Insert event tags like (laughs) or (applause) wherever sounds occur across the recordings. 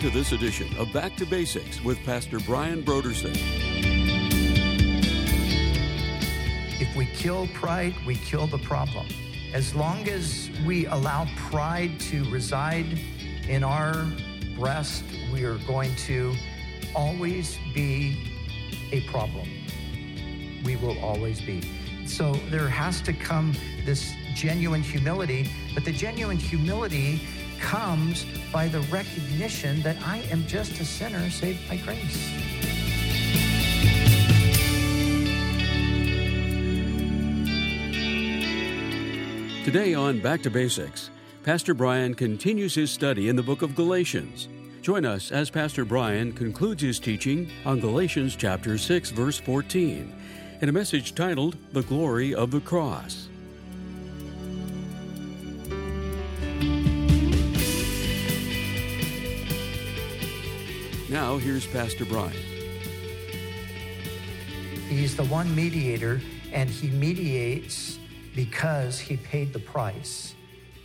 to this edition of Back to Basics with Pastor Brian Brodersen. If we kill pride, we kill the problem. As long as we allow pride to reside in our breast, we are going to always be a problem. We will always be. So there has to come this genuine humility, but the genuine humility comes by the recognition that I am just a sinner saved by grace. Today on Back to Basics, Pastor Brian continues his study in the book of Galatians. Join us as Pastor Brian concludes his teaching on Galatians chapter 6 verse 14 in a message titled The Glory of the Cross. Now, here's Pastor Brian. He's the one mediator, and he mediates because he paid the price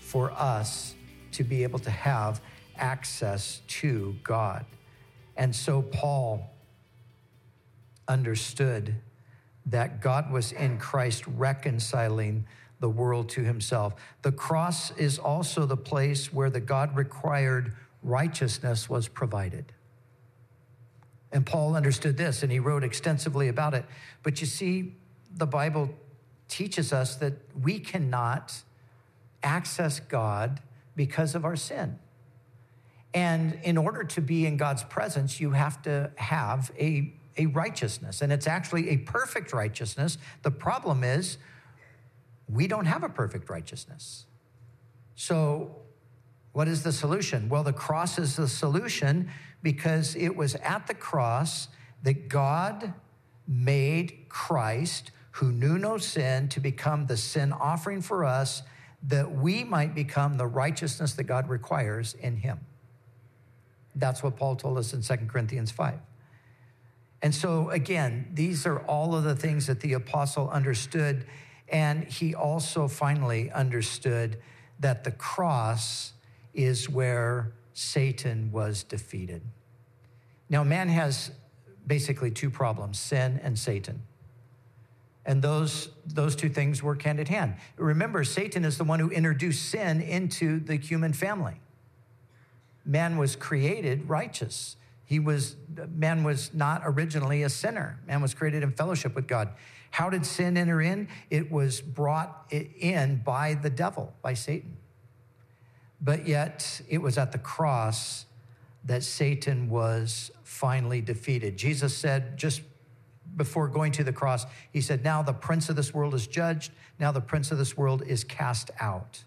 for us to be able to have access to God. And so Paul understood that God was in Christ reconciling the world to himself. The cross is also the place where the God required righteousness was provided. And Paul understood this and he wrote extensively about it. But you see, the Bible teaches us that we cannot access God because of our sin. And in order to be in God's presence, you have to have a, a righteousness. And it's actually a perfect righteousness. The problem is, we don't have a perfect righteousness. So, what is the solution? Well, the cross is the solution because it was at the cross that God made Christ, who knew no sin, to become the sin offering for us that we might become the righteousness that God requires in him. That's what Paul told us in 2 Corinthians 5. And so, again, these are all of the things that the apostle understood. And he also finally understood that the cross is where Satan was defeated. Now, man has basically two problems sin and Satan. And those, those two things work hand in hand. Remember, Satan is the one who introduced sin into the human family. Man was created righteous. He was, man was not originally a sinner. Man was created in fellowship with God. How did sin enter in? It was brought in by the devil, by Satan. But yet, it was at the cross that Satan was finally defeated. Jesus said, just before going to the cross, he said, Now the prince of this world is judged. Now the prince of this world is cast out.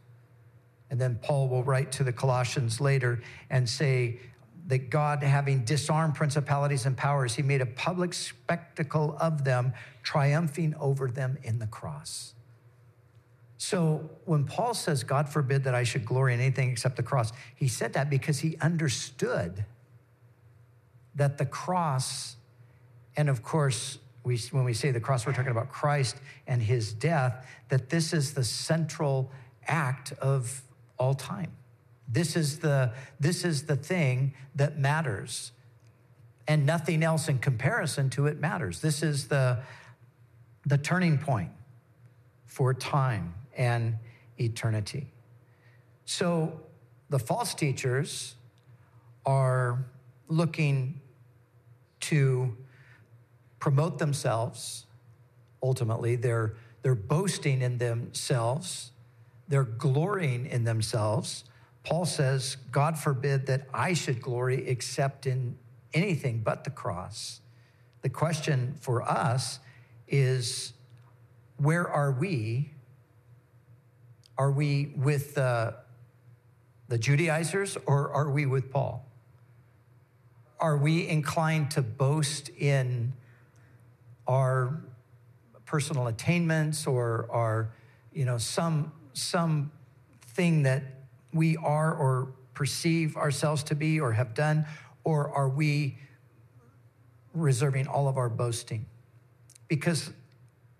And then Paul will write to the Colossians later and say that God, having disarmed principalities and powers, he made a public spectacle of them, triumphing over them in the cross. So when Paul says, God forbid that I should glory in anything except the cross, he said that because he understood that the cross, and of course, we, when we say the cross, we're talking about Christ and his death, that this is the central act of all time. This is the, this is the thing that matters. And nothing else in comparison to it matters. This is the, the turning point for time and eternity. So the false teachers are looking to promote themselves. Ultimately, they're, they're boasting in themselves, they're glorying in themselves. Paul says, God forbid that I should glory except in anything but the cross. The question for us is where are we are we with the, the Judaizers or are we with Paul? Are we inclined to boast in our personal attainments or our, you know, some some thing that we are or perceive ourselves to be or have done, or are we reserving all of our boasting? Because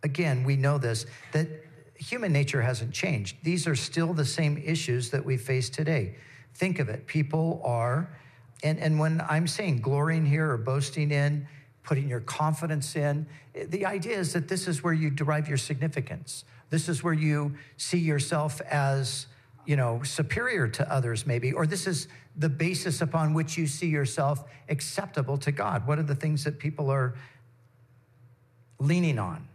again, we know this that human nature hasn't changed. These are still the same issues that we face today. Think of it people are And, and when I'm saying glorying here or boasting in, putting your confidence in, the idea is that this is where you derive your significance. This is where you see yourself as, you know, superior to others, maybe, or this is the basis upon which you see yourself acceptable to God. What are the things that people are leaning on?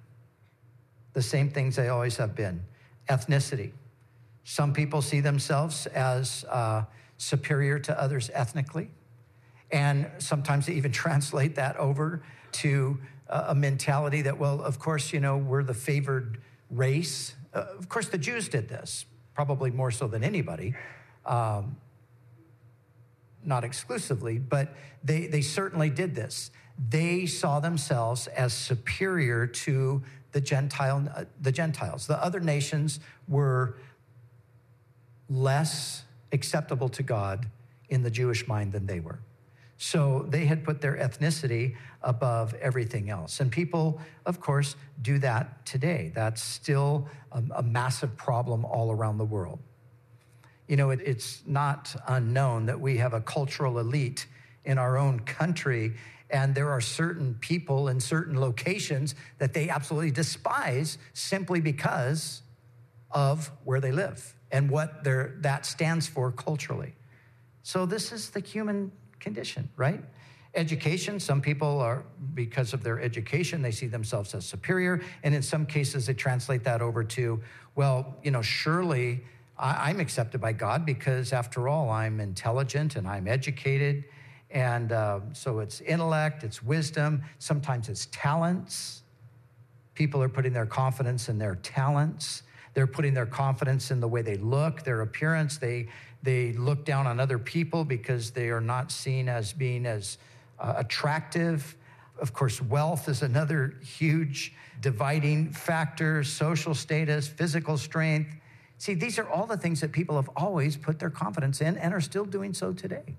The same things they always have been ethnicity. Some people see themselves as uh, superior to others ethnically. And sometimes they even (laughs) translate that over to a mentality that, well, of course, you know, we're the favored race. Uh, of course, the Jews did this, probably more so than anybody. Um, not exclusively, but they, they certainly did this. They saw themselves as superior to the Gentile, uh, the Gentiles. The other nations were less acceptable to God in the Jewish mind than they were. So they had put their ethnicity above everything else. And people, of course, do that today. That's still a, a massive problem all around the world. You know, it, it's not unknown that we have a cultural elite in our own country, and there are certain people in certain locations that they absolutely despise simply because of where they live and what that stands for culturally. So, this is the human condition, right? Education, some people are, because of their education, they see themselves as superior. And in some cases, they translate that over to, well, you know, surely I, am accepted by God because, after all, I'm intelligent and I'm educated. And uh, so it's intellect, it's wisdom, sometimes it's talents. People are putting their confidence in their talents. They're putting their confidence in the way they look, their appearance. They, they look down on other people because they are not seen as being as uh, attractive. Of course, wealth is another huge dividing factor, social status, physical strength. See, these are all the things that people have always put their confidence in and are still doing so today.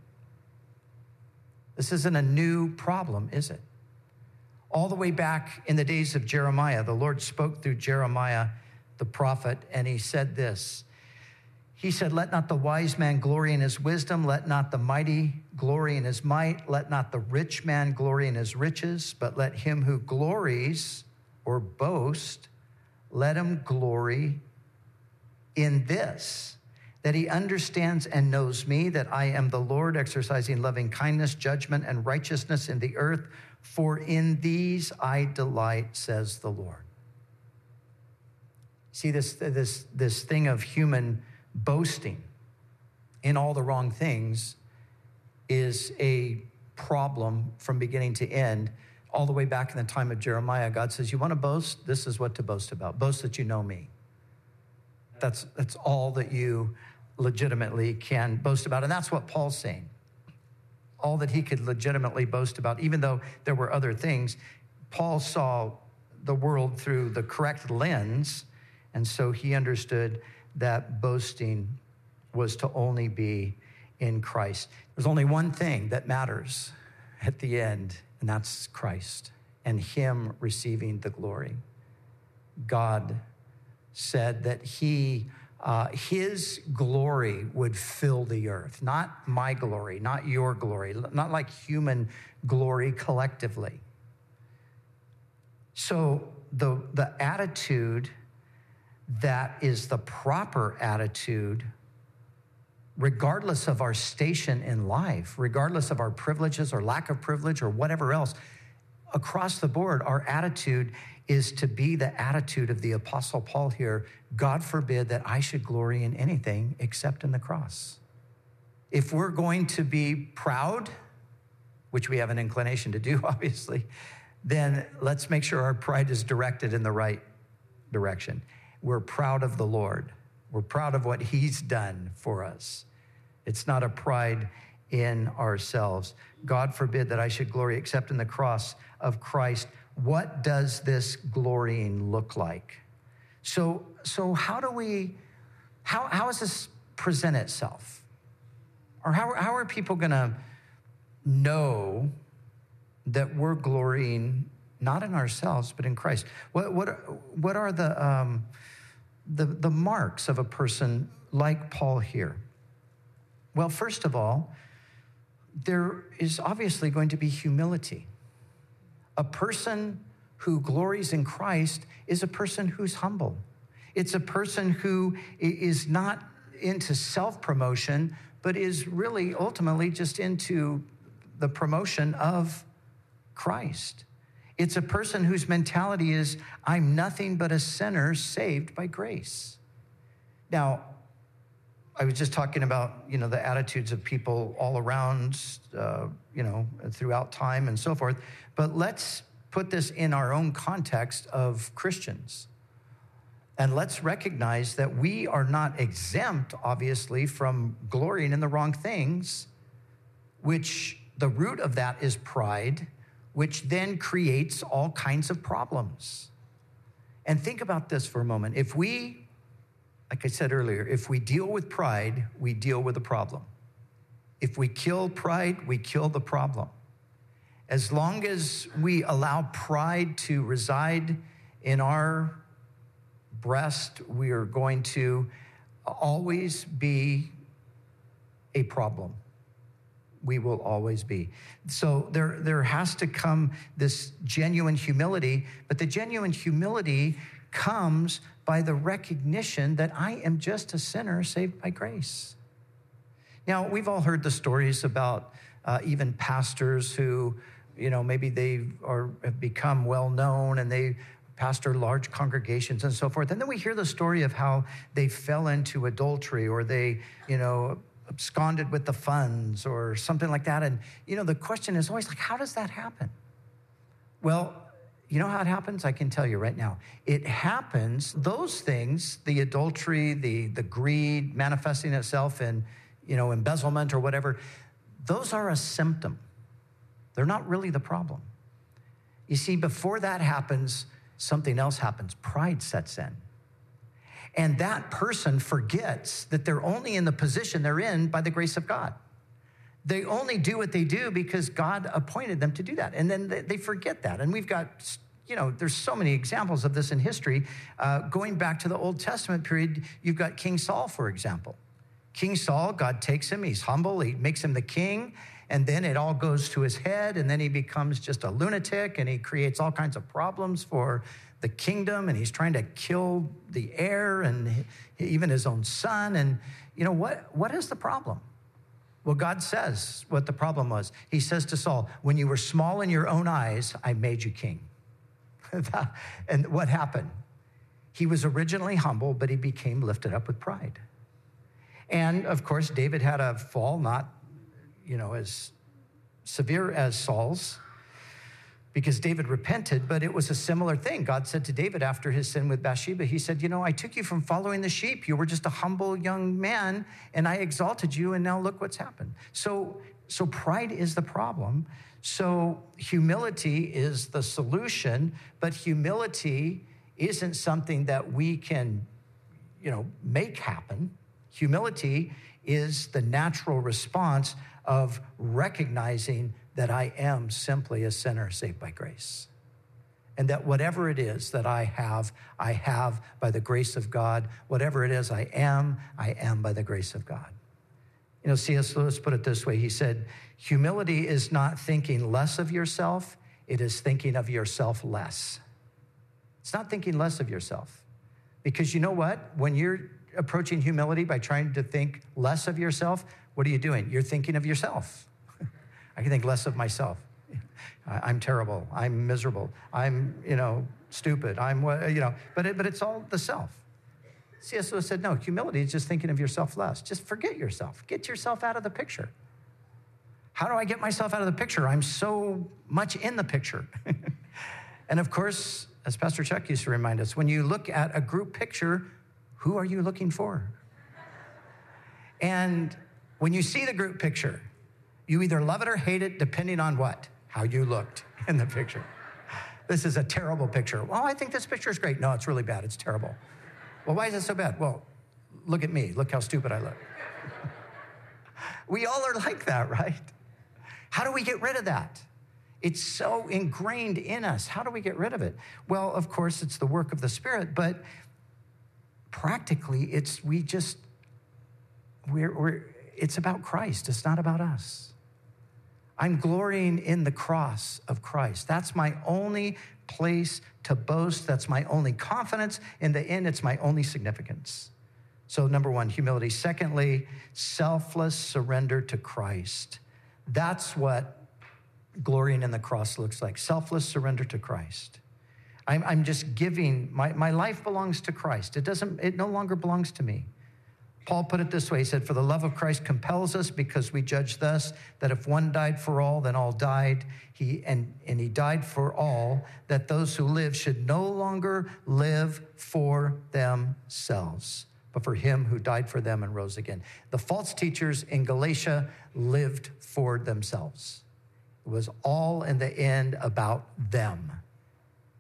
This isn't a new problem, is it? All the way back in the days of Jeremiah, the Lord spoke through Jeremiah the prophet, and he said this. He said, Let not the wise man glory in his wisdom, let not the mighty glory in his might, let not the rich man glory in his riches, but let him who glories or boasts, let him glory in this that he understands and knows me, that I am the Lord, exercising loving kindness, judgment, and righteousness in the earth. For in these I delight, says the Lord. See, this, this, this thing of human boasting in all the wrong things is a problem from beginning to end. All the way back in the time of Jeremiah, God says, You want to boast? This is what to boast about. Boast that you know me. That's, that's all that you legitimately can boast about. And that's what Paul's saying. All that he could legitimately boast about, even though there were other things, Paul saw the world through the correct lens and so he understood that boasting was to only be in Christ. There's only one thing that matters at the end, and that's Christ and Him receiving the glory. God said that He, uh, His glory would fill the earth, not my glory, not your glory, not like human glory collectively. So the, the attitude that is the proper attitude, regardless of our station in life, regardless of our privileges or lack of privilege or whatever else. Across the board, our attitude is to be the attitude of the Apostle Paul here God forbid that I should glory in anything except in the cross. If we're going to be proud, which we have an inclination to do, (laughs) obviously, then let's make sure our pride is directed in the right direction we're proud of the Lord. We're proud of what He's done for us. It's not a pride in ourselves. God forbid that I should glory except in the cross of Christ. What does this glorying look like? So, so how do we, how, how does this present itself? Or how, how are people going to know that we're glorying not in ourselves, but in Christ? What, what, what are the, um, the, the marks of a person like Paul here? Well, first of all, there is obviously going to be humility. A person who glories in Christ is a person who's humble. It's a person who is not into self promotion, but is really ultimately just into the promotion of Christ. It's a person whose mentality is, I'm nothing but a sinner saved by grace. Now, I was just talking about, you know, the attitudes of people all around, uh, you know, throughout time and so forth. But let's put this in our own context of Christians. And let's recognize that we are not exempt, obviously, from glorying in the wrong things, which the root of that is pride, which then creates all kinds of problems. And think about this for a moment. If we, like I said earlier, if we deal with pride, we deal with the problem. If we kill pride, we kill the problem. As long as we allow pride to reside in our breast, we are going to always be a problem. We will always be. So there, there has to come this genuine humility, but the genuine humility comes by the recognition that I am just a sinner saved by grace. Now, we've all heard the stories about uh, even pastors who, you know, maybe they are, have become well known and they pastor large congregations and so forth. And then we hear the story of how they fell into adultery or they, you know, absconded with the funds or something like that. And, you know, the question is always like, how does that happen? Well, you know how it happens? I can tell you right now. It happens, those things, the adultery, the, the greed manifesting itself in, you know, embezzlement or whatever, those are a symptom. They're not really the problem. You see, before that happens, something else happens pride sets in. And that person forgets that they're only in the position they're in by the grace of God. They only do what they do because God appointed them to do that. And then they forget that. And we've got, you know, there's so many examples of this in history. Uh, going back to the Old Testament period, you've got King Saul, for example. King Saul, God takes him, he's humble, he makes him the king, and then it all goes to his head, and then he becomes just a lunatic, and he creates all kinds of problems for the kingdom, and he's trying to kill the heir and even his own son. And you know what? What is the problem? Well, God says what the problem was. He says to Saul, When you were small in your own eyes, I made you king. (laughs) and what happened? He was originally humble, but he became lifted up with pride. And of course, David had a fall, not you know, as severe as Saul's, because David repented, but it was a similar thing. God said to David after his sin with Bathsheba, He said, You know, I took you from following the sheep. You were just a humble young man, and I exalted you, and now look what's happened. So, so pride is the problem. So humility is the solution, but humility isn't something that we can, you know, make happen. Humility is the natural response of recognizing that I am simply a sinner saved by grace. And that whatever it is that I have, I have by the grace of God. Whatever it is I am, I am by the grace of God. You know, C.S. Lewis put it this way He said, Humility is not thinking less of yourself, it is thinking of yourself less. It's not thinking less of yourself. Because you know what? When you're approaching humility by trying to think less of yourself, what are you doing? You're thinking of yourself. (laughs) I can think less of myself. I'm terrible. I'm miserable. I'm, you know, stupid. I'm, what, you know, but, it, but it's all the self. C.S. Lewis said, no, humility is just thinking of yourself less. Just forget yourself. Get yourself out of the picture. How do I get myself out of the picture? I'm so much in the picture. (laughs) and of course, as Pastor Chuck used to remind us, when you look at a group picture, who are you looking for? And when you see the group picture, you either love it or hate it, depending on what? How you looked (laughs) in the picture. This is a terrible picture. Well, I think this picture is great. No, it's really bad. It's terrible. Well, why is it so bad? Well, look at me. Look how stupid I look. (laughs) we all are like that, right? How do we get rid of that? It's so ingrained in us. How do we get rid of it? Well, of course, it's the work of the Spirit, but practically, it's we just, we're, we're it's about Christ, it's not about us. I'm glorying in the cross of Christ. That's my only place to boast. That's my only confidence. In the end, it's my only significance. So, number one, humility. Secondly, selfless surrender to Christ. That's what glorying in the cross looks like selfless surrender to Christ. I'm, I'm just giving, my, my life belongs to Christ. It doesn't, it no longer belongs to me. Paul put it this way He said, For the love of Christ compels us because we judge thus that if one died for all, then all died. He, and, and he died for all, that those who live should no longer live for themselves, but for him who died for them and rose again. The false teachers in Galatia lived for themselves. It was all in the end about them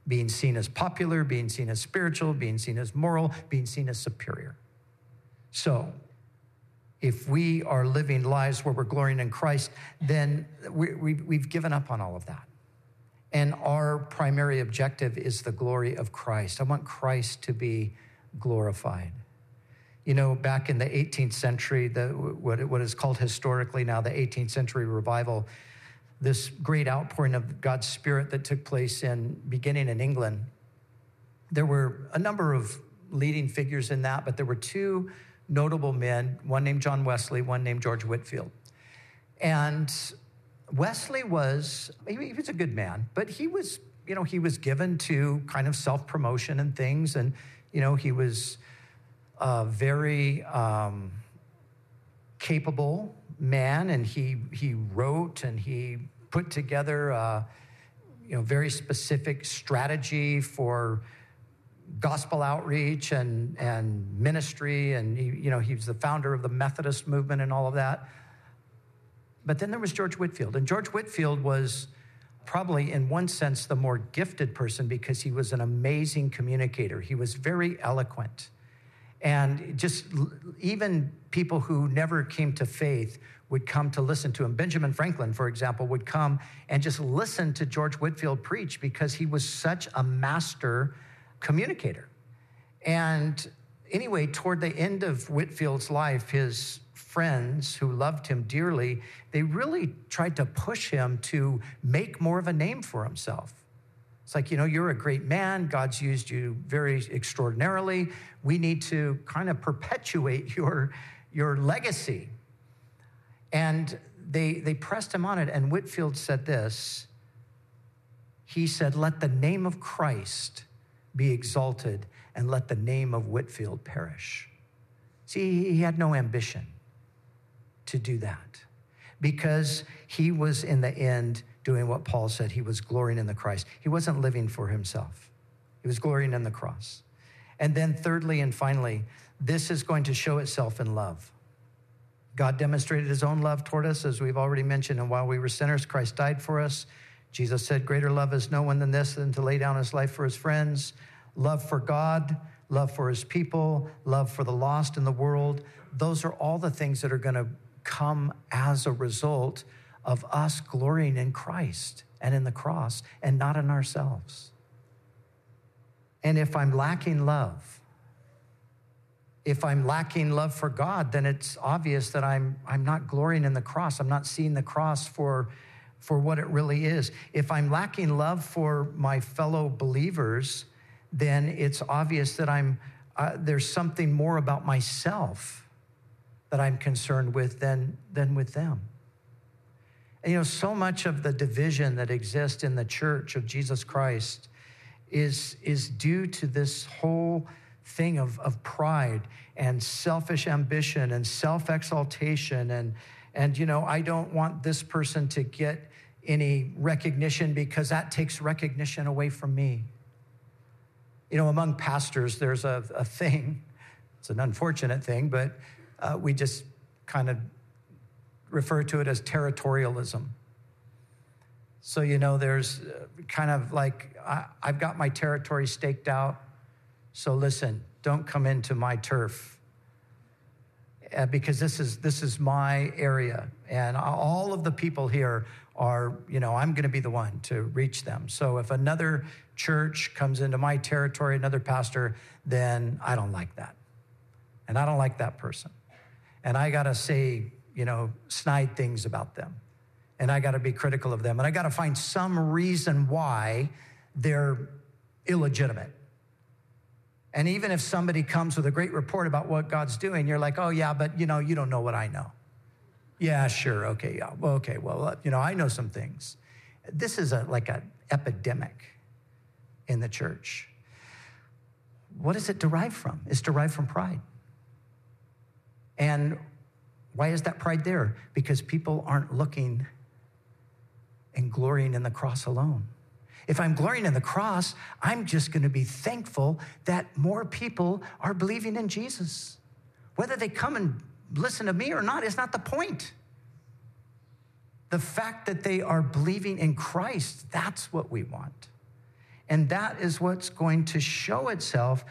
being seen as popular, being seen as spiritual, being seen as moral, being seen as superior. So, if we are living lives where we're glorying in Christ, then we, have given up on all of that. And our primary objective is the glory of Christ. I want Christ to be glorified. You know, back in the 18th century, the, what, what is called historically now the 18th century revival, this great outpouring of God's Spirit that took place in beginning in England. There were a number of leading figures in that, but there were two notable men, one named John Wesley, one named George Whitefield. And Wesley was, he was a good man, but he was, you know, he was given to kind of self promotion and things. And, you know, he was a very um, capable man, and he he wrote and he put together a you know very specific strategy for gospel outreach and and ministry, and he, you know he was the founder of the Methodist movement and all of that. But then there was George Whitefield. and George Whitefield was probably in one sense the more gifted person because he was an amazing communicator. He was very eloquent. And just even people who never came to faith would come to listen to him. Benjamin Franklin, for example, would come and just listen to George Whitefield preach because he was such a master communicator. And anyway, toward the end of Whitefield's life, his friends who loved him dearly, they really tried to push him to make more of a name for himself. It's like, you know, you're a great man. God's used you very extraordinarily. We need to kind of perpetuate (laughs) your, your legacy. And they, they pressed him on it. And Whitefield said this He said, Let the name of Christ be exalted and let the name of Whitefield perish. See, he had no ambition to do that because he was in the end doing what Paul said. He was glorying in the Christ. He wasn't living for himself, he was glorying in the cross. And then, thirdly and finally, this is going to show itself in love. God demonstrated his own love toward us, as we've already mentioned, and while we were sinners, Christ died for us. Jesus said, Greater love is no one than this, than to lay down his life for his friends. Love for God, love for his people, love for the lost in the world. Those are all the things that are going to come as a result of us glorying in Christ and in the cross and not in ourselves. And if I'm lacking love, if I'm lacking love for God, then it's obvious that I'm, I'm not glorying in the cross. I'm not seeing the cross for, for what it really is. If I'm lacking love for my fellow believers, then it's obvious that I'm, uh, there's something more about myself that I'm concerned with than, than with them. And, you know, so much of the division that exists in the church of Jesus Christ is, is due to this whole thing of, of pride and selfish ambition and self exaltation. And, and, you know, I don't want this person to get any recognition because that takes recognition away from me. You know, among pastors, there's a, a thing, it's an unfortunate thing, but uh, we just kind of refer to it as territorialism. So, you know, there's uh, kind of like, I, have got my territory staked out. So, listen, don't come into my turf uh, because this is, this is my area. And all of the people here are, you know, I'm going to be the one to reach them. So, if another church comes into my territory, another pastor, then I don't like that. And I don't like that person. And I got to say you know, snide things about them. and I got to be critical of them, and I got to find some reason why they're illegitimate. And even if somebody comes with a great report about what God's doing, you're like, oh, yeah, but you know, you don't know what I know. Yeah, sure. Okay. Yeah. Okay. Well, uh, you know, I know some things. This is a, like an epidemic in the church. What is it derived from? It's derived from pride. And why is that pride there? Because people aren't looking and glorying in the cross alone. If I'm glorying in the cross, I'm just going to be thankful that more people are believing in Jesus. Whether they come and listen to me or not is not the point. The fact that they are believing in Christ, that's what we want. And that is what's going to show itself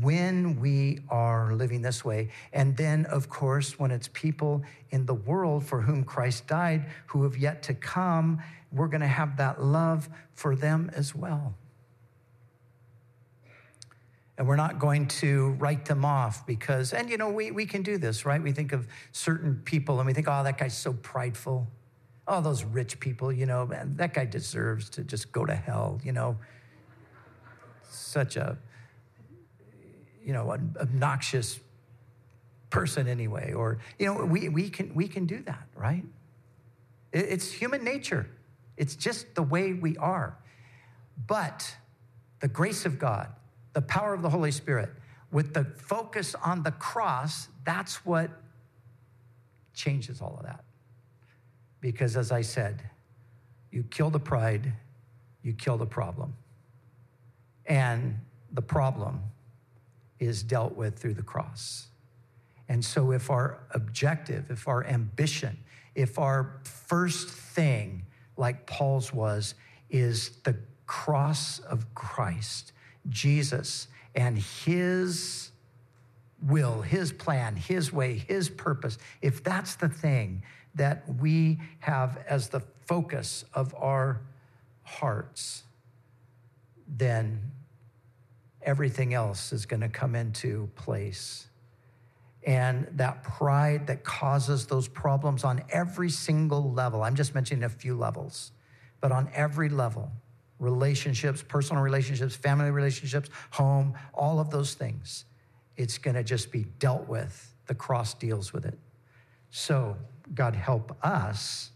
when we are living this way. And then, of course, when it's people in the world for whom Christ died who have yet to come, we're going to have that love for them as well. And we're not going to write them off because, and you know, we, we can do this, right? We think of certain people and we think, oh, that guy's so prideful. Oh, those rich people, you know, man, that guy deserves to just go to hell, you know. Such a, you know, an obnoxious person anyway. Or, you know, we, we, can, we can do that, right? It's human nature. It's just the way we are. But the grace of God, the power of the Holy Spirit, with the focus on the cross, that's what changes all of that. Because as I said, you kill the pride, you kill the problem. And the problem is dealt with through the cross. And so, if our objective, if our ambition, if our first thing like Paul's was, is the cross of Christ, Jesus, and his will, his plan, his way, his purpose, if that's the thing that we have as the focus of our hearts, then everything else is going to come into place and that pride that causes those problems on every single level. I'm just mentioning a few levels, but on every level relationships, personal relationships, family relationships, home, all of those things. It's going to just be dealt with. The cross deals with it. So, God help us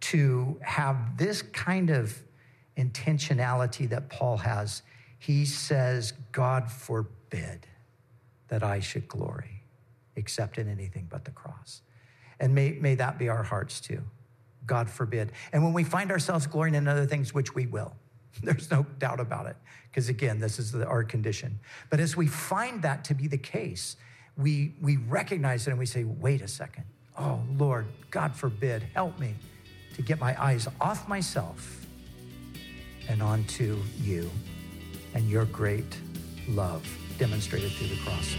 to have this kind of intentionality that Paul has. He says, God forbid that I should glory except in anything but the cross. And may, may that be our hearts too. God forbid. And when we find ourselves glorying in other things, which we will, (laughs) there's no doubt about it, because again, this is the, our condition. But as we find that to be the case, we, we recognize it and we say, wait a second. Oh, Lord, God forbid, help me to get my eyes off myself and onto you and your great love demonstrated through the cross.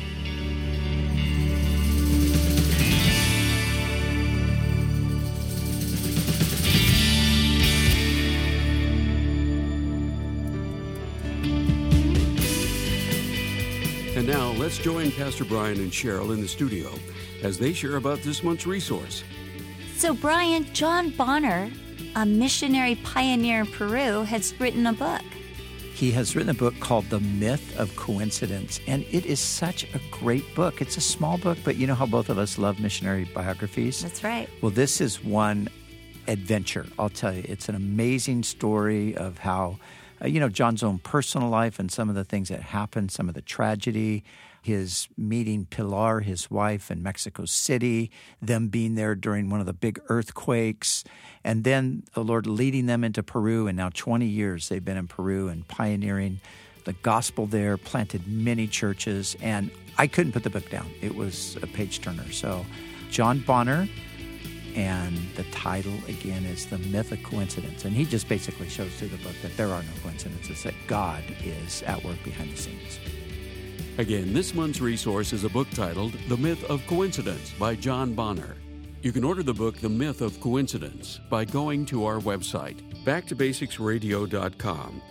Let's join Pastor Brian and Cheryl in the studio as they share about this month's resource. So, Brian, John Bonner, a missionary pioneer in Peru, has written a book. He has written a book called The Myth of Coincidence, and it is such a great book. It's a small book, but you know how both of us love missionary biographies? That's right. Well, this is one adventure, I'll tell you. It's an amazing story of how uh, you know, John's own personal life and some of the things that happened, some of the tragedy, his meeting Pilar, his wife, in Mexico City, them being there during one of the big earthquakes, and then the Lord leading them into Peru. And now 20 years they've been in Peru and pioneering the gospel there, planted many churches, and I couldn't put the book down. It was a page turner. So, John Bonner, and the title, again, is The Myth of Coincidence. And he just basically shows through the book that there are no coincidences, that God is at work behind the scenes. Again, this month's resource is a book titled The Myth of Coincidence by John Bonner. You can order the book The Myth of Coincidence by going to our website, backtobasicsradio.com.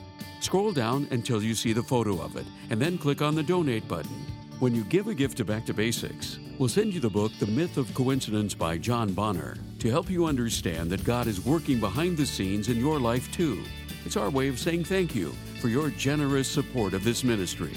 Scroll down until you see the photo of it, and then click on the donate button. When you give a gift to Back to Basics, we'll send you the book The Myth of Coincidence by John Bonner to help you understand that God is working behind the scenes in your life too. It's our way of saying thank you for your generous support of this ministry.